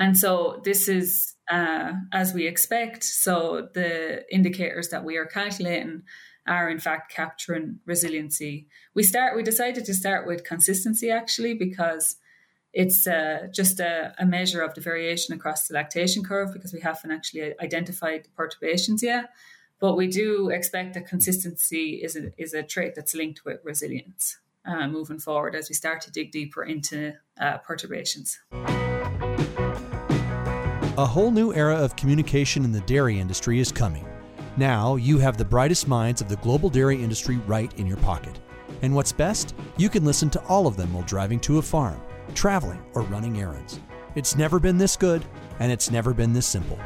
And so this is uh, as we expect. So the indicators that we are calculating are in fact capturing resiliency. We start. We decided to start with consistency actually because it's uh, just a, a, measure of the variation across the lactation curve because we haven't actually identified perturbations yet. But we do expect that consistency is a, is a trait that's linked with resilience uh, moving forward as we start to dig deeper into uh, perturbations. A whole new era of communication in the dairy industry is coming. Now you have the brightest minds of the global dairy industry right in your pocket. And what's best? You can listen to all of them while driving to a farm, traveling, or running errands. It's never been this good, and it's never been this simple.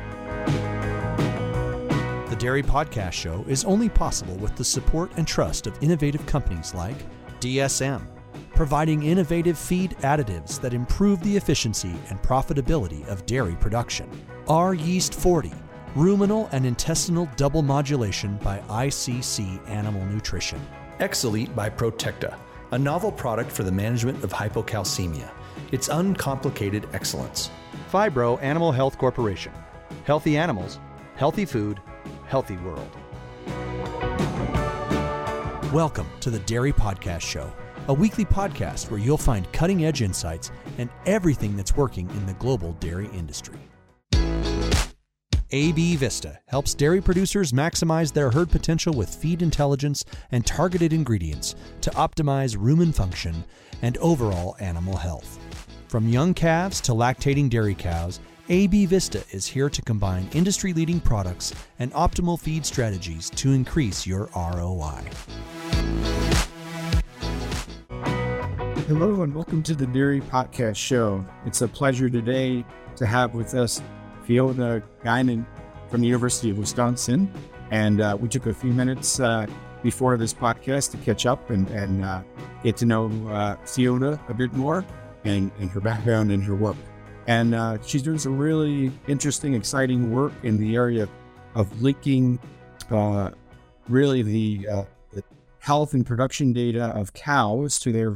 The Dairy Podcast Show is only possible with the support and trust of innovative companies like DSM, providing innovative feed additives that improve the efficiency and profitability of dairy production. R Yeast 40, ruminal and intestinal double modulation by ICC Animal Nutrition. Exelite by Protecta, a novel product for the management of hypocalcemia. It's uncomplicated excellence. Phibro Animal Health Corporation. Healthy animals, healthy food, healthy world. Welcome to the Dairy Podcast Show a weekly podcast where you'll find cutting edge insights and everything that's working in the global dairy industry. AB Vista helps dairy producers maximize their herd potential with feed intelligence and targeted ingredients to optimize rumen function and overall animal health. From young calves to lactating dairy cows, AB Vista is here to combine industry leading products and optimal feed strategies to increase your ROI. Hello and welcome to the Dairy Podcast Show. It's a pleasure today to have with us Fiona Guinan from the University of Wisconsin. And uh, we took a few minutes uh, before this podcast to catch up and, and uh, get to know uh, Fiona a bit more and, and, her background and her work. And uh, she's doing some really interesting, exciting work in the area of linking uh, really the health and production data of cows to their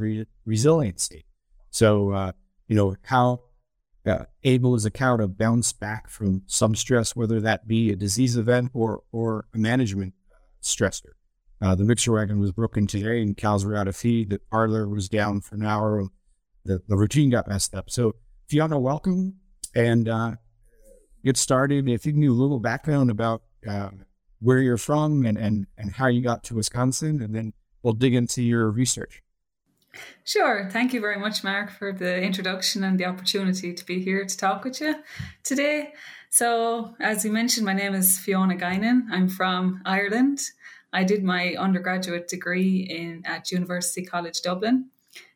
resiliency. So, uh, you know, how uh, able is a cow to bounce back from some stress, whether that be a disease event or, or a management stressor. Uh, the mixer wagon was broken today and cows were out of feed. The parlor was down for an hour. The, the routine got messed up. So, Fiona, welcome and uh, get started. If you can give a little background about uh, where you're from and, and, and how you got to Wisconsin, and then we'll dig into your research. Sure. Thank you very much, Mark, for the introduction and the opportunity to be here to talk with you today. So, as you mentioned, my name is Fiona Guinan. I'm from Ireland. I did my undergraduate degree in at University College Dublin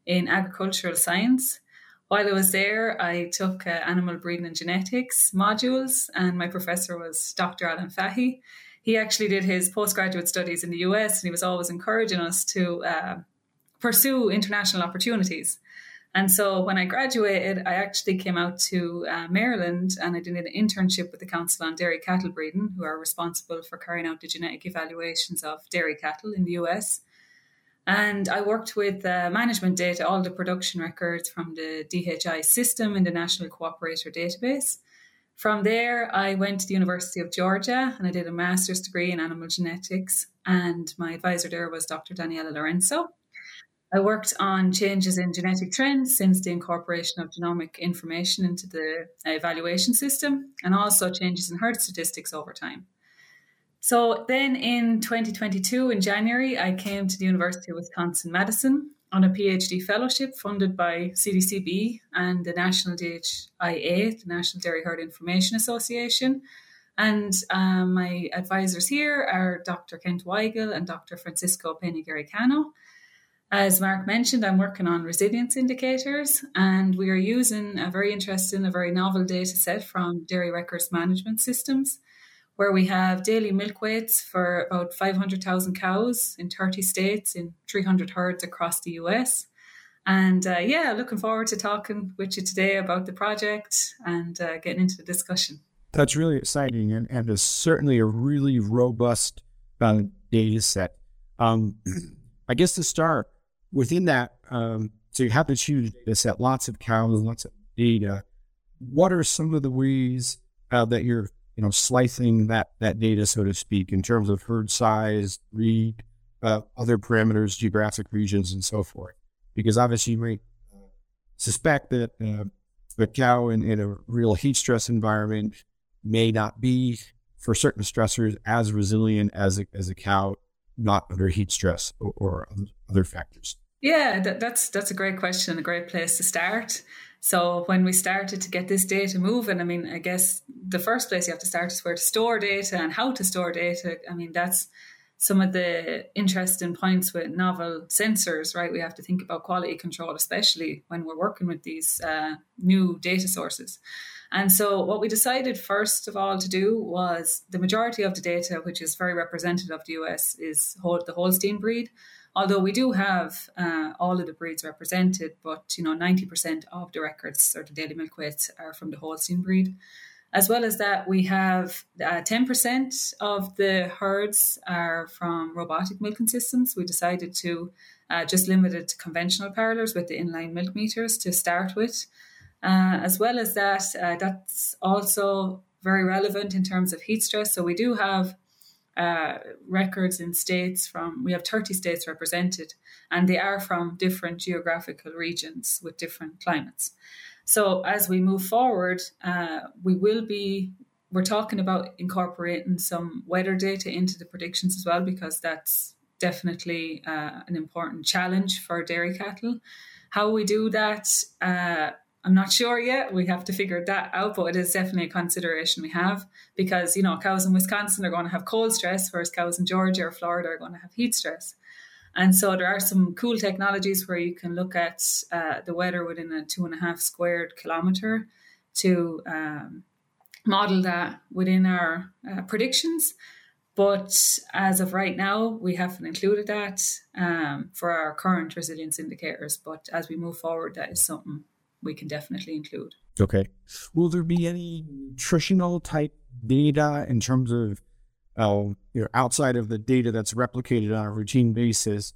in agricultural science. While I was there, I took uh, animal breeding and genetics modules, and my professor was Dr. Alan Fahy he actually did his postgraduate studies in the US and he was always encouraging us to uh, pursue international opportunities. And so when I graduated, I actually came out to uh, Maryland and I did an internship with the Council on Dairy Cattle Breeding, who are responsible for carrying out the genetic evaluations of dairy cattle in the US. And I worked with uh, management data, all the production records from the DHI system in the National Cooperator Database. From there, I went to the University of Georgia and I did a master's degree in animal genetics. And my advisor there was Dr. Daniela Lourenco. I worked on changes in genetic trends since the incorporation of genomic information into the evaluation system, and also changes in herd statistics over time. So then in 2022, in January, I came to the University of Wisconsin Madison on a PhD fellowship funded by CDCB and the National DHIA, the National Dairy Herd Information Association. And um, my advisors here are Dr. Kent Weigel and Dr. Francisco Peñagaricano. As Mark mentioned, I'm working on resilience indicators, and we are using a very interesting, a very novel data set from dairy records management systems where we have daily milk weights for about 500,000 cows in 30 states in 300 herds across the US. And uh, yeah, looking forward to talking with you today about the project and uh, getting into the discussion. That's really exciting and, and is certainly a really robust uh, data set. Um, I guess to start within that, um, so you have this huge data set, lots of cows, lots of data what are some of the ways uh, that you're you know slicing that that data, so to speak, in terms of herd size, breed, uh, other parameters, geographic regions, and so forth? Because obviously, you might suspect that uh, cow in, in a real heat stress environment may not be for certain stressors as resilient as a, as a cow not under heat stress or, or other factors. Yeah, that, that's that's a great question, a great place to start. So when we started to get this data moving, I mean, I guess the first place you have to start is where to store data and how to store data. I mean, that's some of the interesting points with novel sensors, right? We have to think about quality control, especially when we're working with these uh, new data sources. And so, what we decided first of all to do was the majority of the data, which is very representative of the US, is the Holstein breed. Although we do have uh, all of the breeds represented, but you know, 90% of the records or the daily milk weights are from the Holstein breed. As well as that, we have uh, 10% of the herds are from robotic milking systems. We decided to uh, just limit it to conventional parlours with the inline milk meters to start with. Uh, as well as that, uh, that's also very relevant in terms of heat stress. So we do have uh, records in states from, we have 30 states represented, and they are from different geographical regions with different climates. So as we move forward, uh, we will be we're talking about incorporating some weather data into the predictions as well because that's definitely uh, an important challenge for dairy cattle. How we do that, uh, I'm not sure yet. We have to figure that out, but it is definitely a consideration we have because you know cows in Wisconsin are going to have cold stress, whereas cows in Georgia or Florida are going to have heat stress. And so there are some cool technologies where you can look at uh, the weather within a two and a half squared kilometer to um, model that within our uh, predictions. But as of right now, we haven't included that um, for our current resilience indicators. But as we move forward, that is something we can definitely include. Okay. Will there be any nutritional type data in terms of uh, you know, outside of the data that's replicated on a routine basis,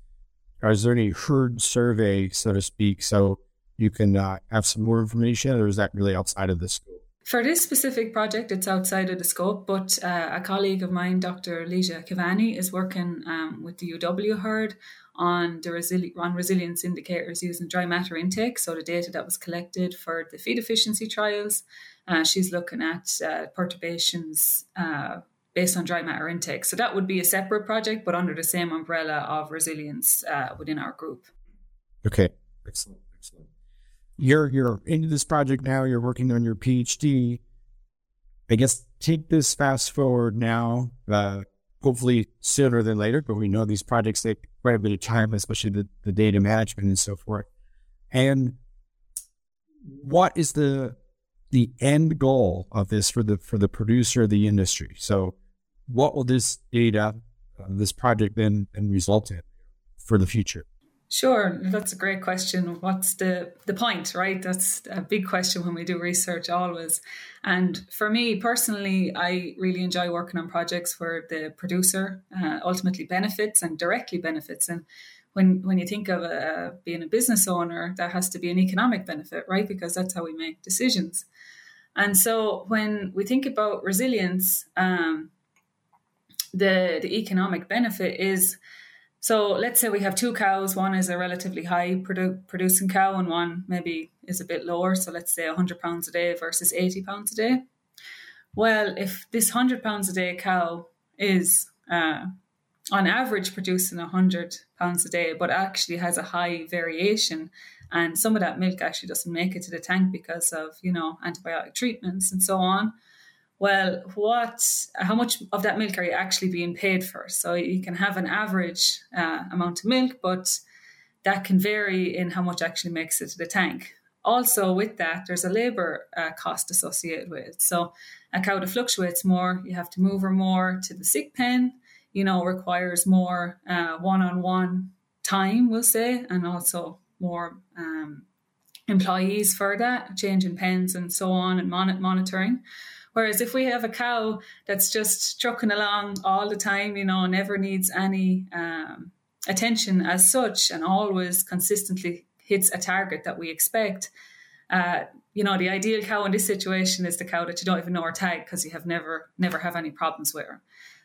is there any herd survey, so to speak, so you can uh, have some more information, or is that really outside of the scope? For this specific project, it's outside of the scope, but uh, a colleague of mine, Dr. Ligia Cavani, is working um, with the UW herd on the resili- on resilience indicators using dry matter intake, so the data that was collected for the feed efficiency trials. Uh, she's looking at uh, perturbations uh, based on dry matter intake. So that would be a separate project, but under the same umbrella of resilience uh, within our group. Okay, excellent, excellent. You're you're into this project now. You're working on your PhD. I guess take this fast forward now. Uh, hopefully sooner than later, but we know these projects take quite a bit of time, especially the, the data management and so forth. And what is the the end goal of this for the for the producer of the industry? So what will this data, uh, this project then, then result in for the future? Sure, that's a great question. What's the the point, right? That's a big question when we do research always. And for me personally, I really enjoy working on projects where the producer uh, ultimately benefits and directly benefits. And when when you think of a, being a business owner, that has to be an economic benefit, right? Because that's how we make decisions. And so when we think about resilience, um, the the economic benefit is so let's say we have two cows one is a relatively high produ- producing cow and one maybe is a bit lower so let's say 100 pounds a day versus 80 pounds a day. Well if this 100 pounds a day cow is uh, on average producing 100 pounds a day but actually has a high variation and some of that milk actually doesn't make it to the tank because of you know antibiotic treatments and so on well, what, how much of that milk are you actually being paid for? So you can have an average uh, amount of milk, but that can vary in how much actually makes it to the tank. Also, with that, there's a labor uh, cost associated with it. So a cow that fluctuates more, you have to move her more to the sick pen, you know, requires more one on one time, we'll say, and also more um, employees for that, changing pens and so on, and mon- monitoring. Whereas if we have a cow that's just trucking along all the time, you know, never needs any um, attention as such, and always consistently hits a target that we expect, uh, you know, the ideal cow in this situation is the cow that you don't even know her tag because you have never, never have any problems with her.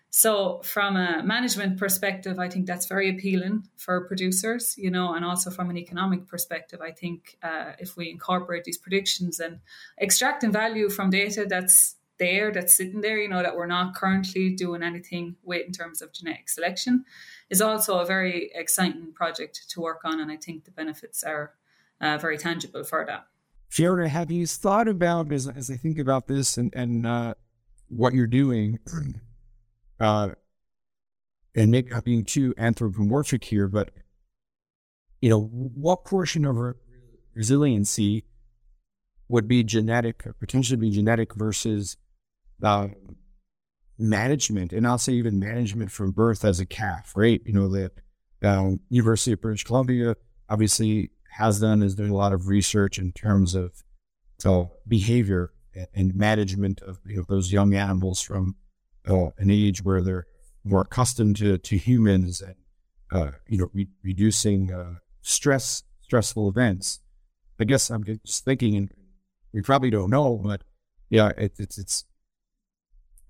So, from a management perspective, I think that's very appealing for producers, you know, and also from an economic perspective, I think uh, if we incorporate these predictions and extracting value from data that's there, that's sitting there, you know, that we're not currently doing anything with in terms of genetic selection, is also a very exciting project to work on. And I think the benefits are uh, very tangible for that. Fiona, have you thought about as, as I think about this and and uh, what you're doing, uh, and maybe not being too anthropomorphic here, but you know, what portion of resiliency would be genetic, potentially be genetic versus uh, management, and I'll say even management from birth as a calf, right? You know, the um, University of British Columbia obviously has done is doing a lot of research in terms of so behavior and management of you know, those young animals from uh, an age where they're more accustomed to, to humans and uh, you know re- reducing uh, stress stressful events. I guess I'm just thinking, and we probably don't know, but yeah, it, it's it's.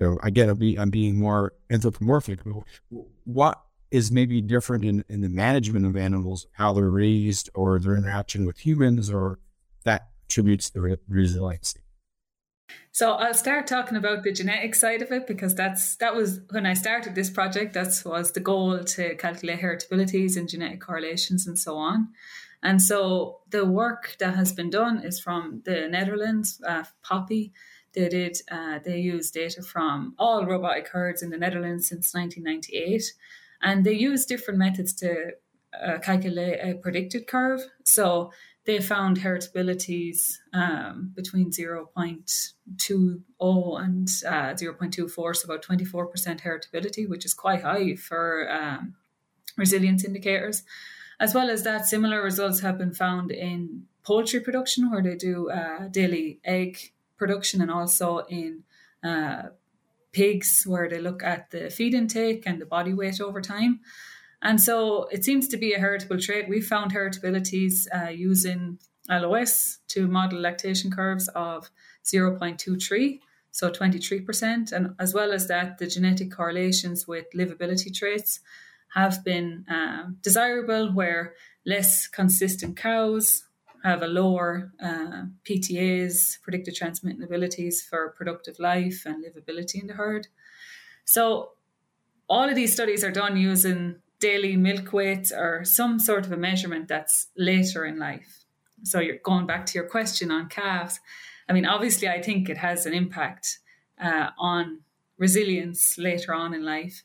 Know, again, I'm, be, I'm being more anthropomorphic. What is maybe different in, in the management of animals, how they're raised or their interaction with humans, or that attributes the re- resiliency. So I'll start talking about the genetic side of it because that's that was when I started this project. That was the goal to calculate heritabilities and genetic correlations and so on. And so the work that has been done is from the Netherlands, uh, Poppe. They did. Uh, they used data from all robotic herds in the Netherlands since 1998, and they use different methods to uh, calculate a predicted curve. So they found heritabilities um, between 0.20 and uh, 0.24, so about 24% heritability, which is quite high for um, resilience indicators. As well as that, similar results have been found in poultry production, where they do uh, daily egg production, and also in uh, pigs, where they look at the feed intake and the body weight over time. And so it seems to be a heritable trait. We found heritabilities uh, using LOESS to model lactation curves of 0.23, so 23%. And as well as that, the genetic correlations with livability traits have been uh, desirable, where less consistent cows have a lower uh, PTAs, predicted transmitting abilities for productive life and livability in the herd. So all of these studies are done using daily milk weights or some sort of a measurement that's later in life. So you're going back to your question on calves. I mean, obviously, I think it has an impact uh, on resilience later on in life.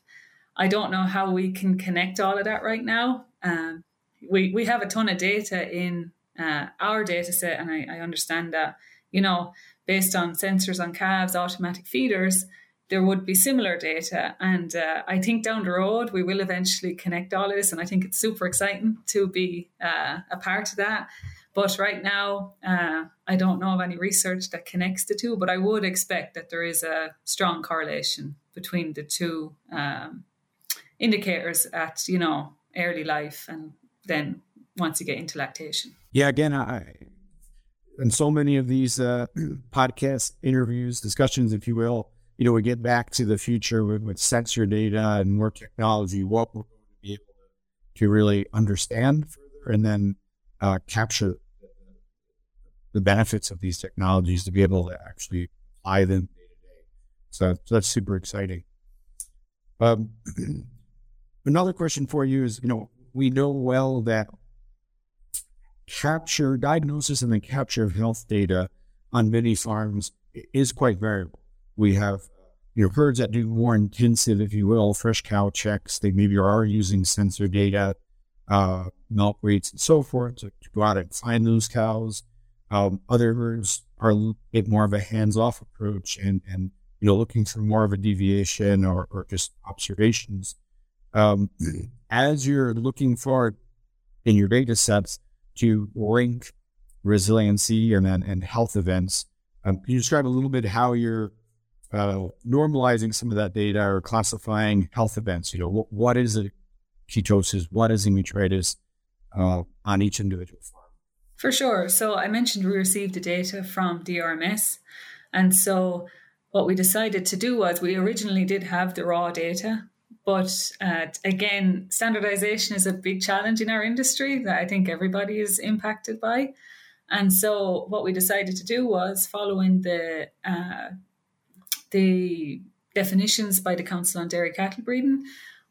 I don't know how we can connect all of that right now. Um, we we have a ton of data in uh, our data set, and I, I understand that you know based on sensors on calves, automatic feeders, there would be similar data. And uh, I think down the road, we will eventually connect all of this. And I think it's super exciting to be uh, a part of that. But right now, uh, I don't know of any research that connects the two, but I would expect that there is a strong correlation between the two um, indicators at, you know, early life and then once you get into lactation. Yeah, again, I, in so many of these uh, podcast interviews, discussions, if you will, you know, we get back to the future with, with sensor data and more technology, what we're going to be able to really understand further and then uh, capture the benefits of these technologies to be able to actually apply them day to day. So that's super exciting. Um, another question for you is, you know, we know well that capture diagnosis and the capture of health data on many farms is quite variable we have you know herds that do more intensive, if you will, fresh cow checks. They maybe are using sensor data, uh, milk weights, and so forth to, to, go out and find those cows. Um, other herds are a bit more of a hands-off approach and and you know looking for more of a deviation or, or just observations. Um, as you're looking for in your data sets to rank resiliency and and health events, um, can you describe a little bit how you're uh, normalizing some of that data or classifying health events. You know, what, is a ketosis? What is a metritis uh, on each individual farm? For sure. So I mentioned we received the data from DRMS. And so what we decided to do was we originally did have the raw data, but uh, again, standardization is a big challenge in our industry that I think everybody is impacted by. And so what we decided to do was following the uh, the definitions by the Council on Dairy Cattle Breeding,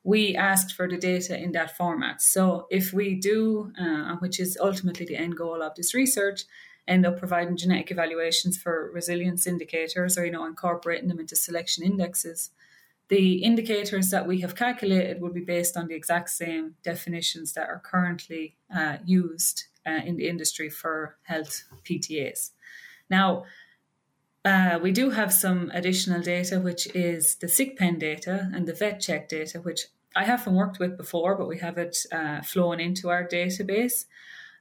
we asked for the data in that format. So if we do, uh, which is ultimately the end goal of this research, end up providing genetic evaluations for resilience indicators or, you know, incorporating them into selection indexes, the indicators that we have calculated will be based on the exact same definitions that are currently uh, used uh, in the industry for health PTAs. Now, uh, we do have some additional data, which is the sick pen data and the vet check data, which I haven't worked with before, but we have it uh, flowing into our database.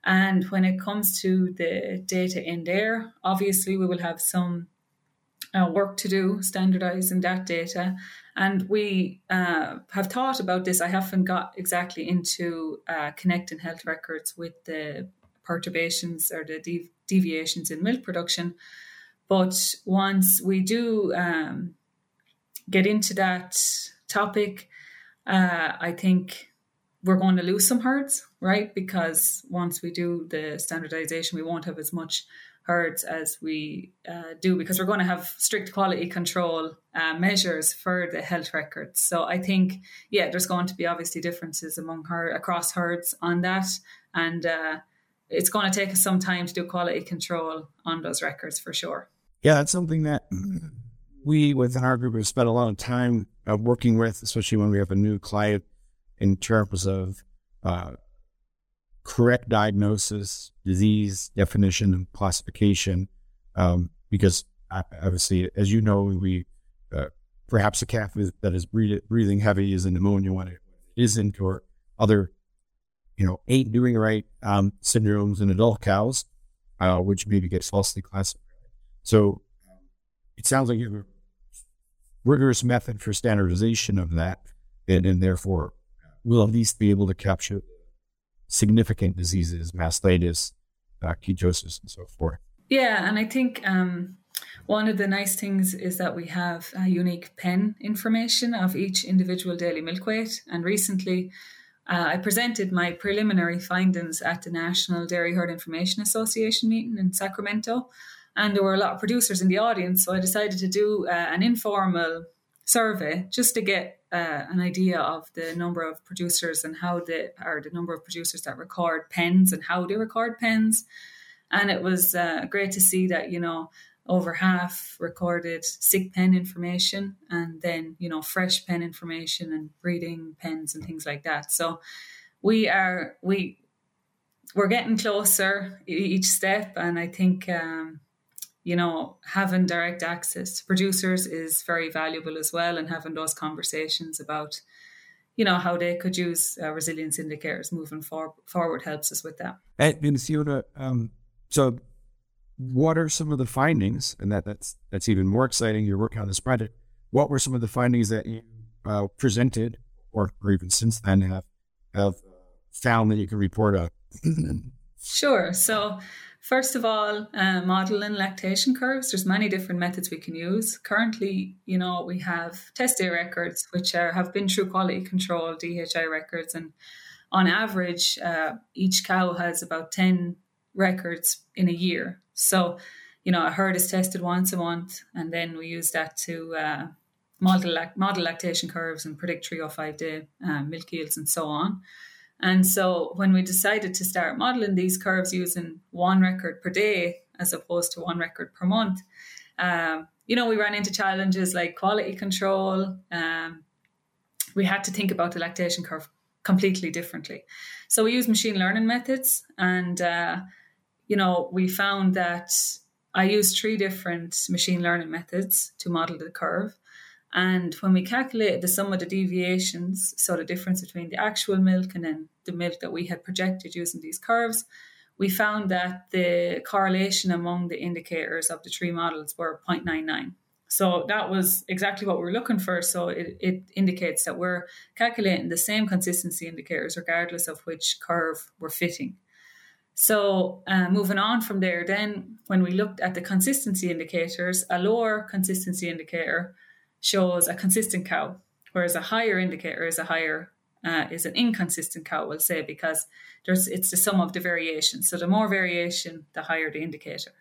And when it comes to the data in there, obviously we will have some uh, work to do standardizing that data. And we uh, have thought about this. I haven't got exactly into uh, connecting health records with the perturbations or the dev- deviations in milk production. But once we do um, get into that topic, uh, I think we're going to lose some herds, right? Because once we do the standardization, we won't have as much herds as we uh, do because we're going to have strict quality control uh, measures for the health records. So I think, yeah, there's going to be obviously differences among her across herds on that, and uh, it's going to take us some time to do quality control on those records for sure. Yeah, that's something that we within our group have spent a lot of time uh, working with, especially when we have a new client in terms of uh, correct diagnosis, disease definition, and classification. Um, because obviously, as you know, we uh, perhaps a calf that is breathing heavy is a pneumonia when it isn't, or other, you know, ain't doing right um, syndromes in adult cows, uh, which maybe gets falsely classified. So it sounds like you have a rigorous method for standardization of that, and, and therefore we'll at least be able to capture significant diseases, mastitis, uh, ketosis, and so forth. Yeah, and I think um, one of the nice things is that we have unique pen information of each individual daily milk weight. And recently, uh, I presented my preliminary findings at the National Dairy Herd Information Association meeting in Sacramento and there were a lot of producers in the audience. So I decided to do uh, an informal survey just to get uh, an idea of the number of producers and how the or the number of producers that record pens and how they record pens. And it was uh, great to see that you know over half recorded sick pen information and then you know fresh pen information and breeding pens and things like that. So we are we we're getting closer each step, and I think. Um, you know, having direct access to producers is very valuable as well, and having those conversations about, you know, how they could use uh, resilience indicators moving for- forward helps us with that. And, Fiona, um, so what are some of the findings? And that that's that's even more exciting. You're working on this project. What were some of the findings that you uh, presented, or, or even since then have have found that you can report on? sure. So First of all, uh, modeling lactation curves. There's many different methods we can use. Currently, you know, we have test day records, which are, have been through quality control, DHI records, and on average, uh, each cow has about 10 records in a year. So, you know, a herd is tested once a month, and then we use that to uh, model, model lactation curves and predict 305 day uh, milk yields and so on. And so when we decided to start modeling these curves using one record per day as opposed to one record per month, um, you know, we ran into challenges like quality control. Um, we had to think about the lactation curve completely differently. So we used machine learning methods, and uh, you know, we found that I used three different machine learning methods to model the curve. And when we calculated the sum of the deviations, so the difference between the actual milk and then the milk that we had projected using these curves, we found that the correlation among the indicators of the three models were 0.99. So that was exactly what we were looking for. So it, it indicates that we're calculating the same consistency indicators regardless of which curve we're fitting. So, uh, moving on from there, then when we looked at the consistency indicators, a lower consistency indicator shows a consistent cow, whereas a higher indicator is a higher uh, is an inconsistent cow, we'll say, because there's it's the sum of the variation. So the more variation, the higher the indicator.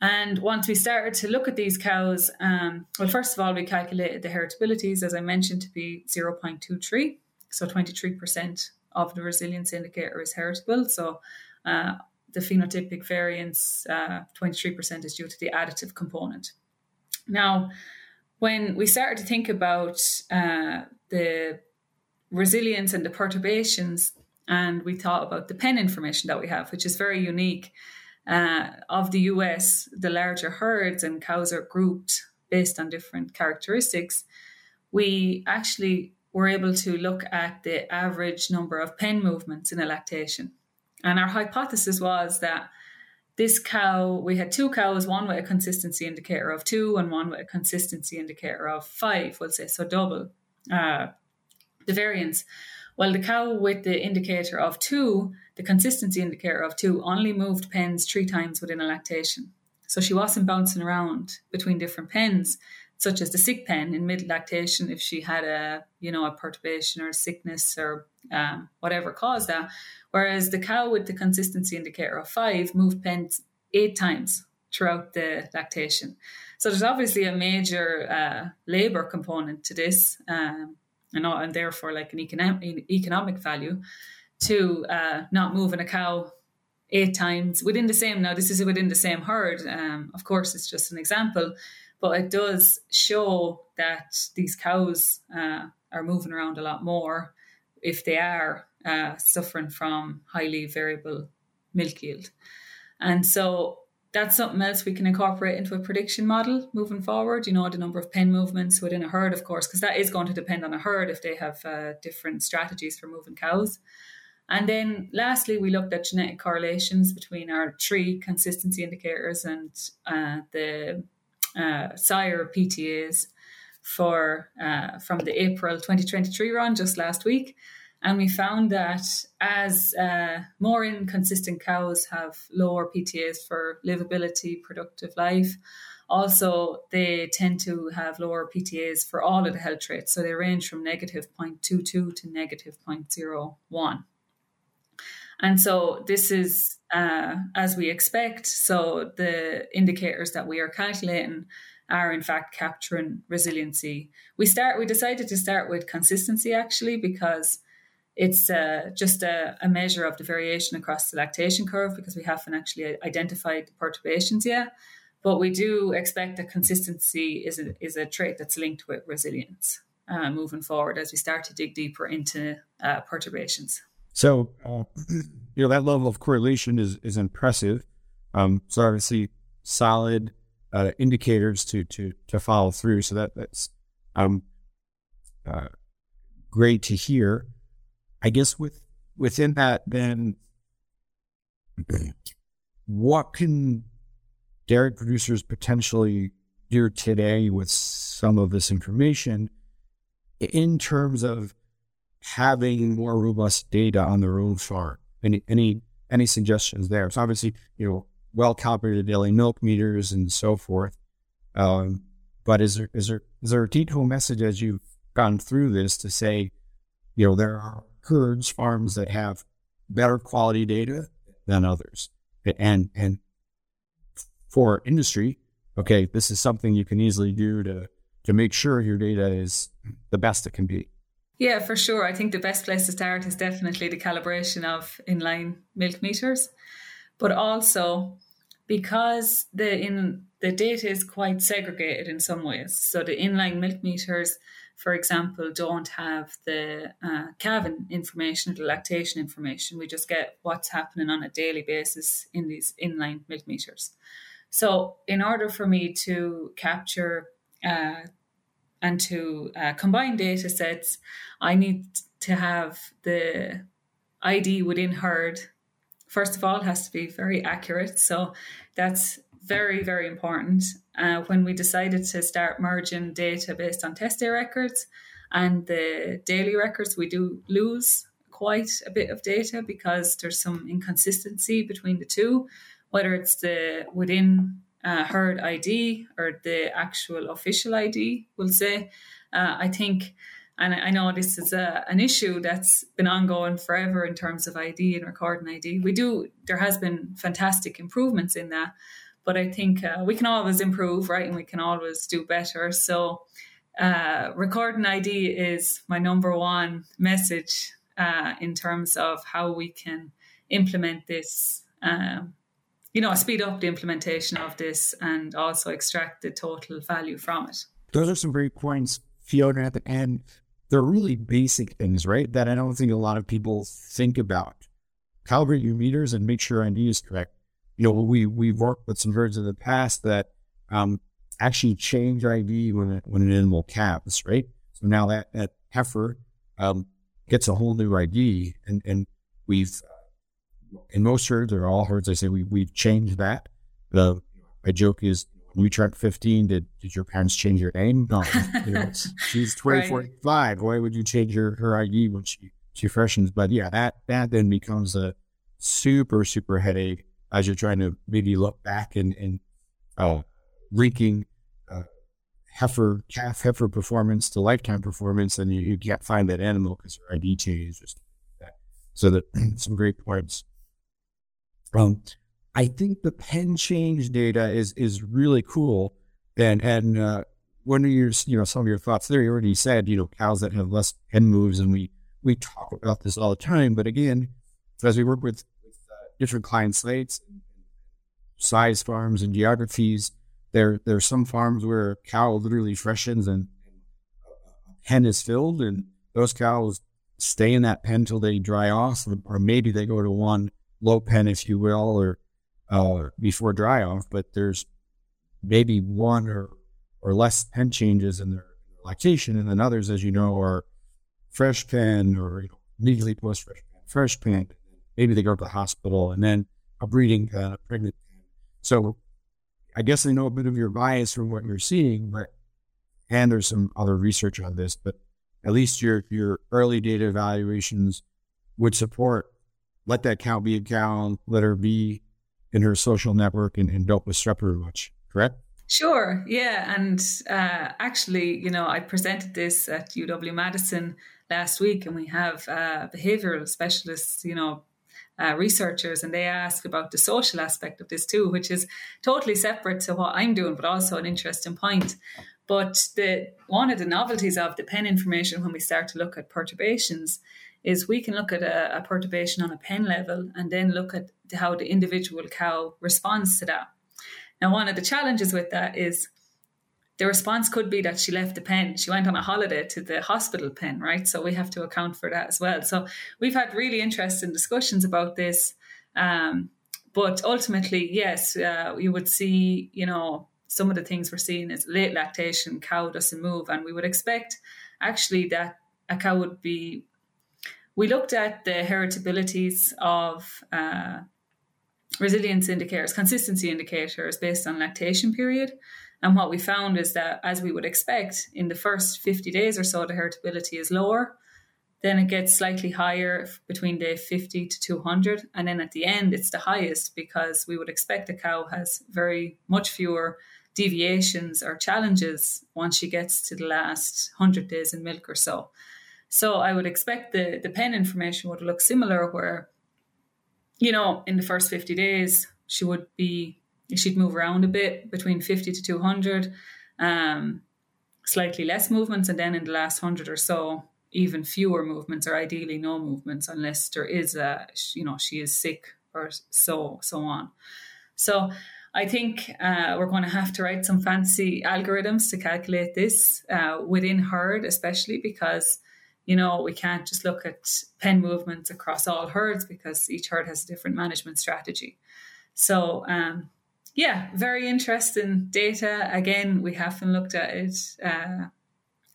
And once we started to look at these cows, um, well, first of all, we calculated the heritabilities, as I mentioned, to be 0.23. So 23% of the resilience indicator is heritable. So uh, the phenotypic variance, uh, 23% is due to the additive component. Now, when we started to think about uh, the resilience and the perturbations, and we thought about the pen information that we have, which is very unique. Uh, of the US, the larger herds and cows are grouped based on different characteristics. We actually were able to look at the average number of pen movements in a lactation. And our hypothesis was that this cow, we had two cows, one with a consistency indicator of two and one with a consistency indicator of five, we'll say, so double uh, the variance. Well, the cow with the indicator of two, the consistency indicator of two, only moved pens three times within a lactation. So she wasn't bouncing around between different pens, such as the sick pen in mid lactation if she had a, you know, a perturbation or a sickness or um, whatever caused that. Whereas the cow with the consistency indicator of five moved pens eight times throughout the lactation. So there's obviously a major uh, labor component to this, um, and, and therefore like an economic economic value to uh, not moving a cow eight times within the same. Now this is within the same herd. Um, of course, it's just an example, but it does show that these cows uh, are moving around a lot more if they are uh, suffering from highly variable milk yield. And so that's something else we can incorporate into a prediction model moving forward. You know, the number of pen movements within a herd, of course, because that is going to depend on a herd if they have uh, different strategies for moving cows. And then lastly, we looked at genetic correlations between our three consistency indicators and uh, the uh, sire PTAs for uh, from the April 2023 run just last week. And we found that as uh, more inconsistent cows have lower PTAs for livability, productive life, also they tend to have lower PTAs for all of the health traits. So they range from negative 0.22 to negative 0.01. And so this is uh, as we expect. So the indicators that we are calculating are in fact capturing resiliency. We start. We decided to start with consistency actually because it's uh, just a, a, measure of the variation across the lactation curve because we haven't actually identified the perturbations yet. But we do expect that consistency is a, is a trait that's linked with resilience uh, moving forward as we start to dig deeper into uh, perturbations. So, uh, you know, that level of correlation is, is impressive. Um, so obviously solid uh, indicators to, to, to follow through. So that, that's um, uh, great to hear. I guess with within that, then what can dairy producers potentially do today with some of this information in terms of having more robust data on their own farm? Any any any suggestions there? So obviously, you know, well calibrated daily milk meters and so forth. Um, but is there is there is there a detailed message as you've gone through this to say, you know, there are herds, farms that have better quality data than others. And and for industry, okay, this is something you can easily do to to make sure your data is the best it can be. Yeah, for sure. I think the best place to start is definitely the calibration of inline milk meters, but also because the in the data is quite segregated in some ways. So the inline milk meters for example, don't have the uh, calving information, the lactation information. We just get what's happening on a daily basis in these inline milk meters. So, in order for me to capture uh, and to uh, combine data sets, I need to have the ID within herd. First of all, has to be very accurate. So, that's very, very important. Uh, when we decided to start merging data based on test day records and the daily records, we do lose quite a bit of data because there's some inconsistency between the two, whether it's the within uh, herd ID or the actual official ID, we'll say. Uh, I think, and I know this is a, an issue that's been ongoing forever in terms of ID and recording ID. We do, there has been fantastic improvements in that, but I think uh, we can always improve, right? And we can always do better. So, uh, recording ID is my number one message uh, in terms of how we can implement this um, you know, speed up the implementation of this and also extract the total value from it. Those are some great points, Fiona, at the end. They're really basic things, right? That I don't think a lot of people think about. Calibrate your meters and make sure ID is correct. You know, we we've worked with some herds in the past that um, actually change ID when it, when an animal calves, right? So now that that heifer um, gets a whole new ID, and and we've in most herds or all herds, I say we we've changed that. The my joke is when you turned 15, did, did your parents change your name? No. You know, she's 24, right. Why would you change her, her ID when she, she freshens? But yeah, that, that then becomes a super, super headache as you're trying to maybe look back and, and uh, linking uh, heifer, calf heifer performance to lifetime performance, and you, you can't find that animal because her ID that. So that some great points. Um, I think the pen change data is is really cool. And and uh, one of your you know some of your thoughts there, you already said you know cows that have less pen moves, and we we talk about this all the time. But again, as we work with, with uh, different client slates, size farms, and geographies, there there are some farms where cow literally freshens and, and pen is filled, and those cows stay in that pen till they dry off, or maybe they go to one low pen, if you will, or uh, before dry off, but there's maybe one or or less pen changes in their lactation, and then others, as you know, are fresh pen or you know, immediately post fresh pen, fresh pen. Maybe they go to the hospital, and then a breeding pregnant. So I guess I know a bit of your bias from what you're seeing, but and there's some other research on this, but at least your your early data evaluations would support let that cow be a cow, let her be in her social network and, and don't disrupt her much, correct? Sure, yeah. And uh, actually, you know, I presented this at UW Madison last week, and we have uh, behavioral specialists, you know, uh, researchers, and they ask about the social aspect of this too, which is totally separate to what I'm doing, but also an interesting point. But the one of the novelties of the pen information when we start to look at perturbations is we can look at a, a perturbation on a pen level and then look at how the individual cow responds to that. Now, one of the challenges with that is the response could be that she left the pen. She went on a holiday to the hospital pen, right? So we have to account for that as well. So we've had really interesting discussions about this. Um, but ultimately, yes, uh, you would see, you know, some of the things we're seeing is late lactation, cow doesn't move. And we would expect actually that a cow would be we looked at the heritabilities of uh, resilience indicators, consistency indicators based on lactation period. And what we found is that, as we would expect, in the first 50 days or so, the heritability is lower. Then it gets slightly higher between day 50 to 200. And then at the end, it's the highest because we would expect a cow has very much fewer deviations or challenges once she gets to the last 100 days in milk or so. So I would expect the, the pen information would look similar where, you know, in the first 50 days, she would be, she'd move around a bit between 50 to 200, um, slightly less movements. And then in the last 100 or so, even fewer movements or ideally no movements unless there is a, you know, she is sick or so, so on. So I think uh, we're going to have to write some fancy algorithms to calculate this uh, within herd, especially because you know, we can't just look at pen movements across all herds because each herd has a different management strategy. So, um, yeah, very interesting data. Again, we haven't looked at it uh,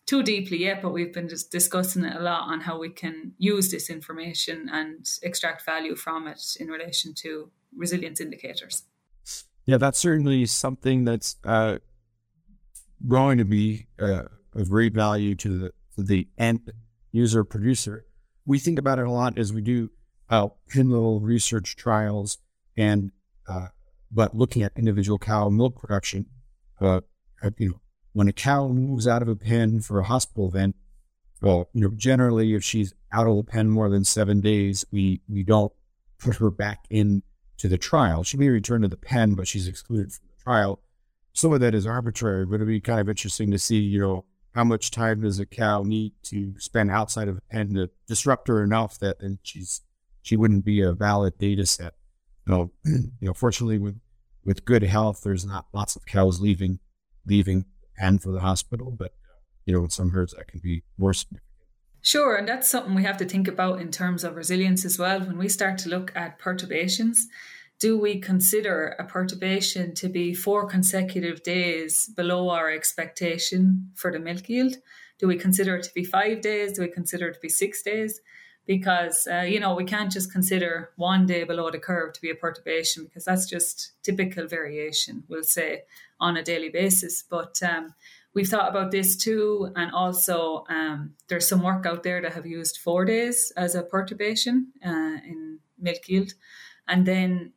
too deeply yet, but we've been just discussing it a lot on how we can use this information and extract value from it in relation to resilience indicators. Yeah, that's certainly something that's uh, going to be uh, of great value to the, to the end user producer. we think about it a lot as we do uh, pinnacle research trials and uh, but looking at individual cow milk production, uh, you know, when a cow moves out of a pen for a hospital event, well, you know, generally if she's out of the pen more than seven days, we we don't put her back in to the trial. She may return to the pen, but she's excluded from the trial. Some of that is arbitrary, but it'd be kind of interesting to see, you know, how much time does a cow need to spend outside of the pen to disrupt her enough that then she's she wouldn't be a valid data set. So, you know, fortunately with with good health, there's not lots of cows leaving leaving pen for the hospital, but you know, in some herds that can be worse. Sure, and that's something we have to think about in terms of resilience as well. When we start to look at perturbations, do we consider a perturbation to be four consecutive days below our expectation for the milk yield? Do we consider it to be five days? Do we consider it to be six days? Because, uh, you know, we can't just consider one day below the curve to be a perturbation because that's just typical variation, we'll say, on a daily basis. But um, we've thought about this too. And also, um, there's some work out there that have used four days as a perturbation uh, in milk yield. And then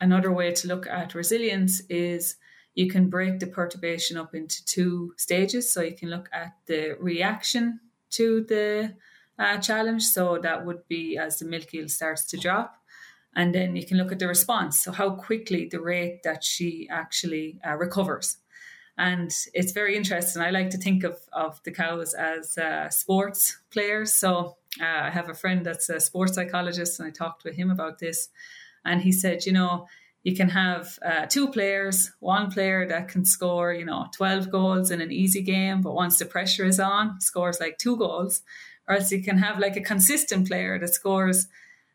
another way to look at resilience is you can break the perturbation up into two stages. So you can look at the reaction to the uh, challenge. So that would be as the milk yield starts to drop. And then you can look at the response. So, how quickly the rate that she actually uh, recovers. And it's very interesting. I like to think of, of the cows as uh, sports players. So uh, I have a friend that's a sports psychologist, and I talked with him about this. And he said, you know, you can have uh, two players, one player that can score, you know, 12 goals in an easy game, but once the pressure is on, scores like two goals. Or else you can have like a consistent player that scores,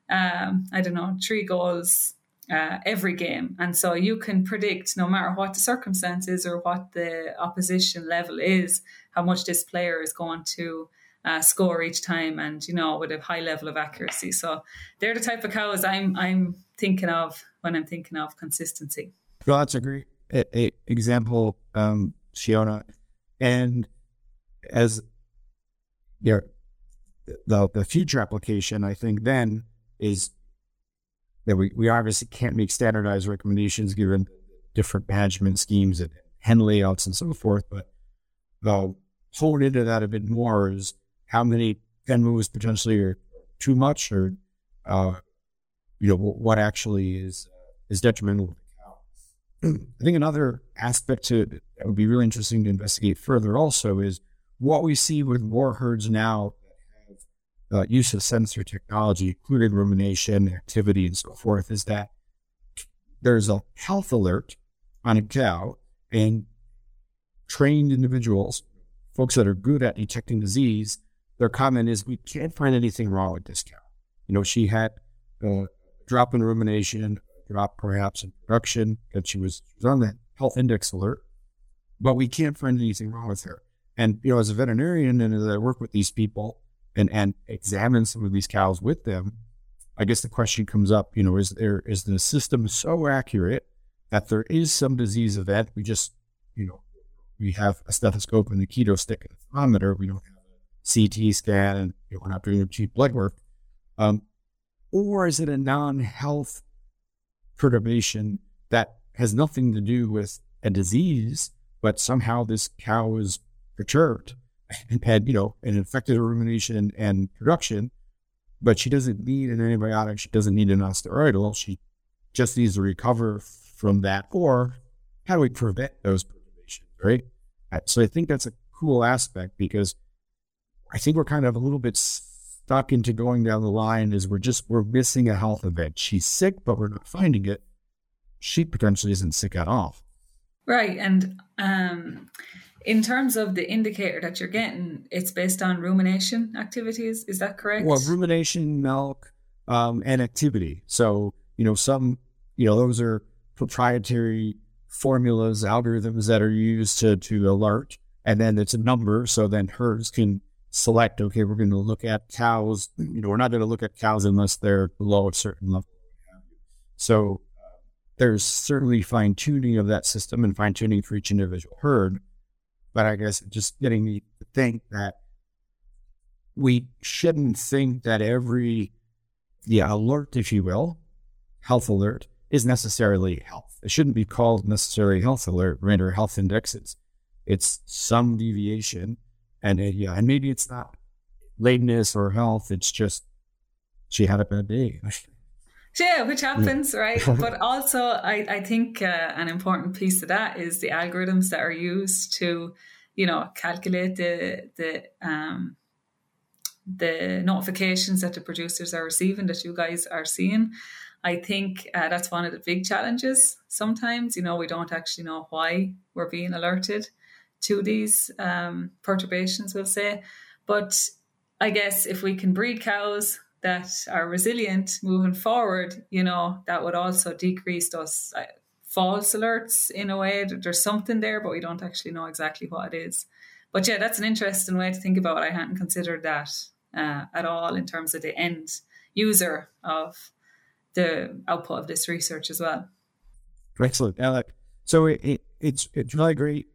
um, I don't know, three goals uh, every game. And so you can predict, no matter what the circumstances or what the opposition level is, how much this player is going to uh, score each time, and you know, with a high level of accuracy. So they're the type of cows I'm I'm thinking of when I'm thinking of consistency. Well, that's a great a, a example, um, Fiona. And as yeah, the the future application, I think then is that we, we obviously can't make standardized recommendations given different management schemes and hen layouts and so forth. But the hone into that a bit more is how many pen moves potentially are too much or, uh, you know, what actually is, is detrimental to the cow. I think another aspect to that would be really interesting to investigate further also is what we see with more herds now that have uh, use of sensor technology, including rumination, activity, and so forth, is that there's a health alert on a cow, and trained individuals, folks that are good at detecting disease, their comment is, "We can't find anything wrong with this cow." You know, she had a drop in rumination, drop perhaps in production, that she was, on that health index alert, but we can't find anything wrong with her. And you know, as a veterinarian, and as I work with these people, and and examine some of these cows with them, I guess the question comes up, you know, is there is the system so accurate that there is some disease event? We just, you know, we have a stethoscope and a keto stick and a thermometer. We don't have CT scan and you know, we're not doing cheap blood work. Um, or is it a non-health perturbation that has nothing to do with a disease, but somehow this cow is perturbed? and had, you know, an infected rumination and production, but she doesn't need an antibiotic. She doesn't need an nonsteroidal. She just needs to recover from that. Or how do we prevent those perturbations, right? So I think that's a cool aspect because I think we're kind of a little bit stuck into going down the line is we're just, we're missing a health event. She's sick, but we're not finding it. She potentially isn't sick at all. Right. And, um, in terms of the indicator that you're getting, it's based on rumination activities. Is that correct? Well, rumination, milk, um, and activity. So, you know, some, you know, those are proprietary formulas, algorithms that are used to, to alert. And then it's a number. So then herds can select, okay, we're going to look at cows. You know, we're not going to look at cows unless they're below a certain level. So there's certainly fine tuning of that system and fine tuning for each individual herd. But I guess just getting me to think that we shouldn't think that every yeah alert, if you will, health alert is necessarily health. It shouldn't be called necessarily health alert? Or health indexes. It's some deviation, and it, yeah, and maybe it's not lateness or health. It's just she had a bad day. Yeah, which happens, right? but also, I, I think uh, an important piece of that is the algorithms that are used to, you know, calculate the the um, the notifications that the producers are receiving that you guys are seeing. I think uh, that's one of the big challenges. Sometimes, you know, we don't actually know why we're being alerted to these um, perturbations, we'll say. But I guess if we can breed cows that are resilient moving forward, you know, that would also decrease those uh, false alerts in a way. There's something there, but we don't actually know exactly what it is. But yeah, that's an interesting way to think about it. I hadn't considered that uh, at all in terms of the end user of the output of this research as well. Excellent, Alec. So it, it, it's it's really great,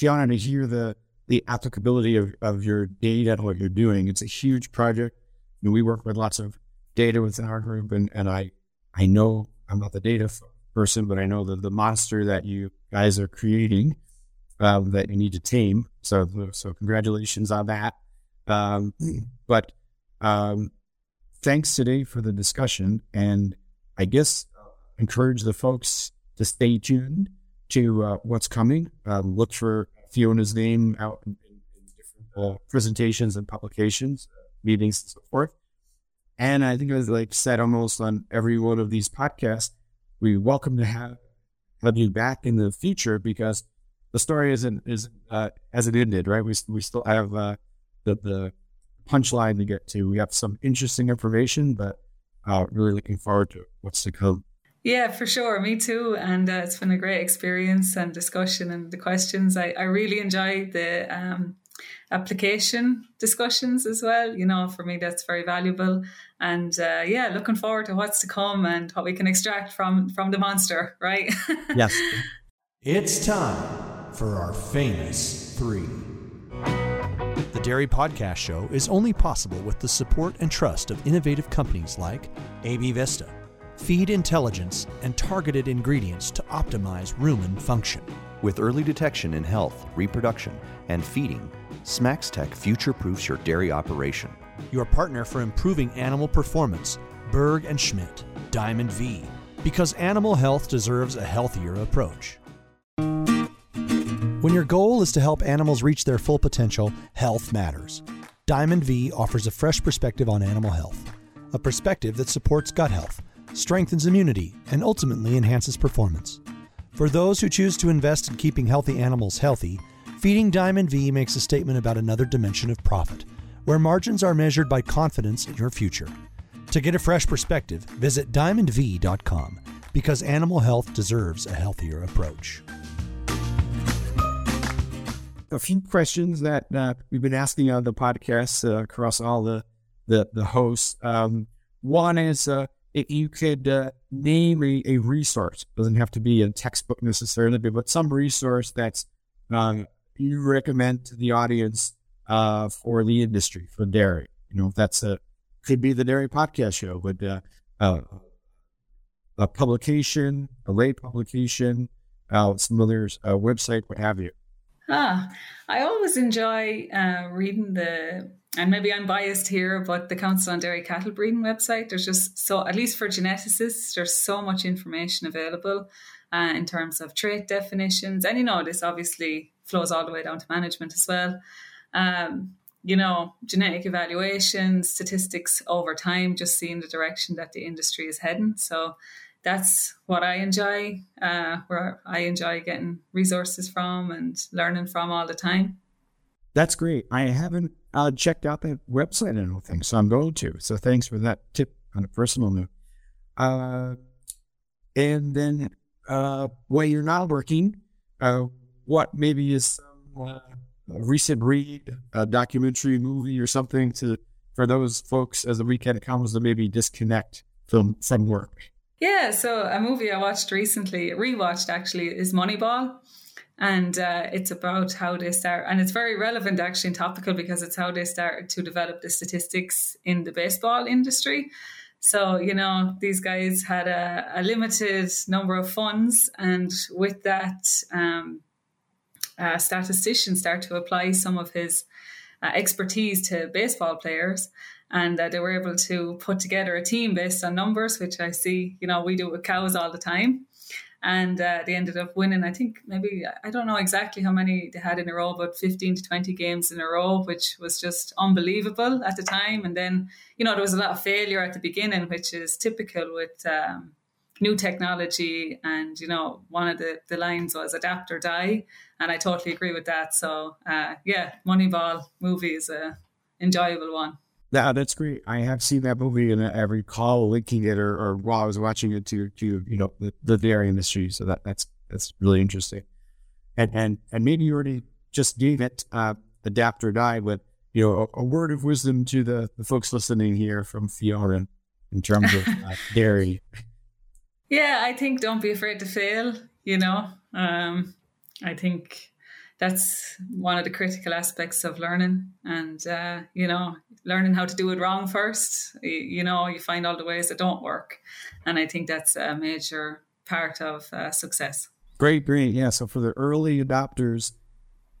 Fiona, to hear the the applicability of, of your data and what you're doing. It's a huge project. We work with lots of data within our group, and, and I I know I'm not the data person, but I know that the monster that you guys are creating um, that you need to tame. So so congratulations on that. Um, but um, thanks today for the discussion, and I guess encourage the folks to stay tuned to uh, what's coming. Um, look for Fiona's name out in, in different uh, presentations and publications, uh, meetings, and so forth. And I think, as like said almost on every one of these podcasts, we welcome to have have you back in the future because the story isn't is uh, as it ended, right? We we still have uh, the the punchline to get to. We have some interesting information, but uh, really looking forward to what's to come. Yeah, for sure. Me too. And uh, it's been a great experience and discussion and the questions. I, I really enjoy the um, application discussions as well. You know, for me, that's very valuable. And uh, yeah, looking forward to what's to come and what we can extract from from the monster, right? yes. It's time for our famous three. The Dairy Podcast Show is only possible with the support and trust of innovative companies like AB Vista, Feed Intelligence, and targeted ingredients to optimize rumen function. With early detection in health, reproduction, and feeding, smaXtec future proofs your dairy operation. Your partner for improving animal performance, Berg and Schmidt, Diamond V, because animal health deserves a healthier approach. When your goal is to help animals reach their full potential, health matters. Diamond V offers a fresh perspective on animal health, a perspective that supports gut health, strengthens immunity, and ultimately enhances performance. For those who choose to invest in keeping healthy animals healthy, Feeding Diamond V makes a statement about another dimension of profit, where margins are measured by confidence in your future. To get a fresh perspective, visit diamondv.com because animal health deserves a healthier approach a few questions that uh, we've been asking on the podcast uh, across all the the, the hosts. Um, one is uh, if you could uh, name a, a, resource, it doesn't have to be a textbook necessarily, but some resource that's um, you recommend to the audience uh, for the industry for dairy. You know, that's a could be the dairy podcast show, but uh, a publication, a late publication, some others, a website, what have you. Ah, I always enjoy uh, reading the, and maybe I'm biased here, but the Council on Dairy Cattle Breeding website. There's just so, at least for geneticists, there's so much information available uh, in terms of trait definitions. And you know, this obviously flows all the way down to management as well. Um, you know, genetic evaluation, statistics over time, just seeing the direction that the industry is heading. So that's what I enjoy, uh, where I enjoy getting resources from and learning from all the time. That's great. I haven't uh, checked out that website, I don't so I'm going to. So thanks for that tip on a personal note. Uh, and then uh, when you're not working, uh, what maybe is some uh, recent read, a documentary, movie, or something to for those folks as the weekend comes to maybe disconnect from from work. Yeah, so a movie I watched recently, rewatched actually, is Moneyball. and uh, it's about how they start and it's very relevant actually and topical because it's how they started to develop the statistics in the baseball industry so you know these guys had a, a limited number of funds and with that um, statistician start to apply some of his uh, expertise to baseball players and uh, they were able to put together a team based on numbers which i see you know we do with cows all the time and uh, they ended up winning. I think maybe I don't know exactly how many they had in a row, but fifteen to twenty games in a row, which was just unbelievable at the time. And then you know there was a lot of failure at the beginning, which is typical with. Um, new technology and you know one of the, the lines was adapt or die and i totally agree with that so uh, yeah moneyball movie is a enjoyable one yeah, that's great. I have seen that movie and I recall linking it or, or while I was watching it to to you know the, the dairy industry. So that that's that's really interesting. And and and maybe you already just gave it uh, adapt or die, but you know a, a word of wisdom to the, the folks listening here from Fiona in terms of uh, dairy. Yeah, I think don't be afraid to fail. You know, um, I think that's one of the critical aspects of learning and uh, you know learning how to do it wrong first. You, you, know you find all the ways that don't work. And i think that's a major part of uh, success. Great great yeah. So for the early adopters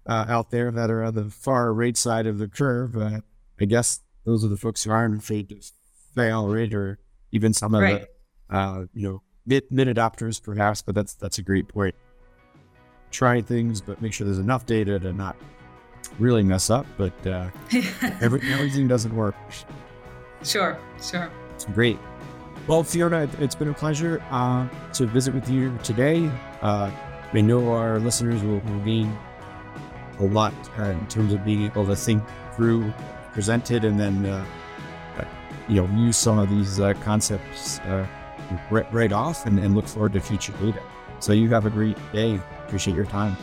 uh, out there that are on the far right side of the curve uh, i guess those are the folks who aren't afraid to fail right? Or even some of right. the uh, you know mid mid adopters perhaps but that's that's a great point try things, but make sure there's enough data to not really mess up. But uh, every, everything doesn't work. Sure, sure. It's great. Well, Fiona, it's been a pleasure uh, to visit with you today. Uh, I know our listeners will, will gain a lot uh, in terms of being able to think through, presented, and then uh, uh, you know use some of these uh, concepts right, right, off, and, and look forward to future data. So you have a great day. Appreciate your time.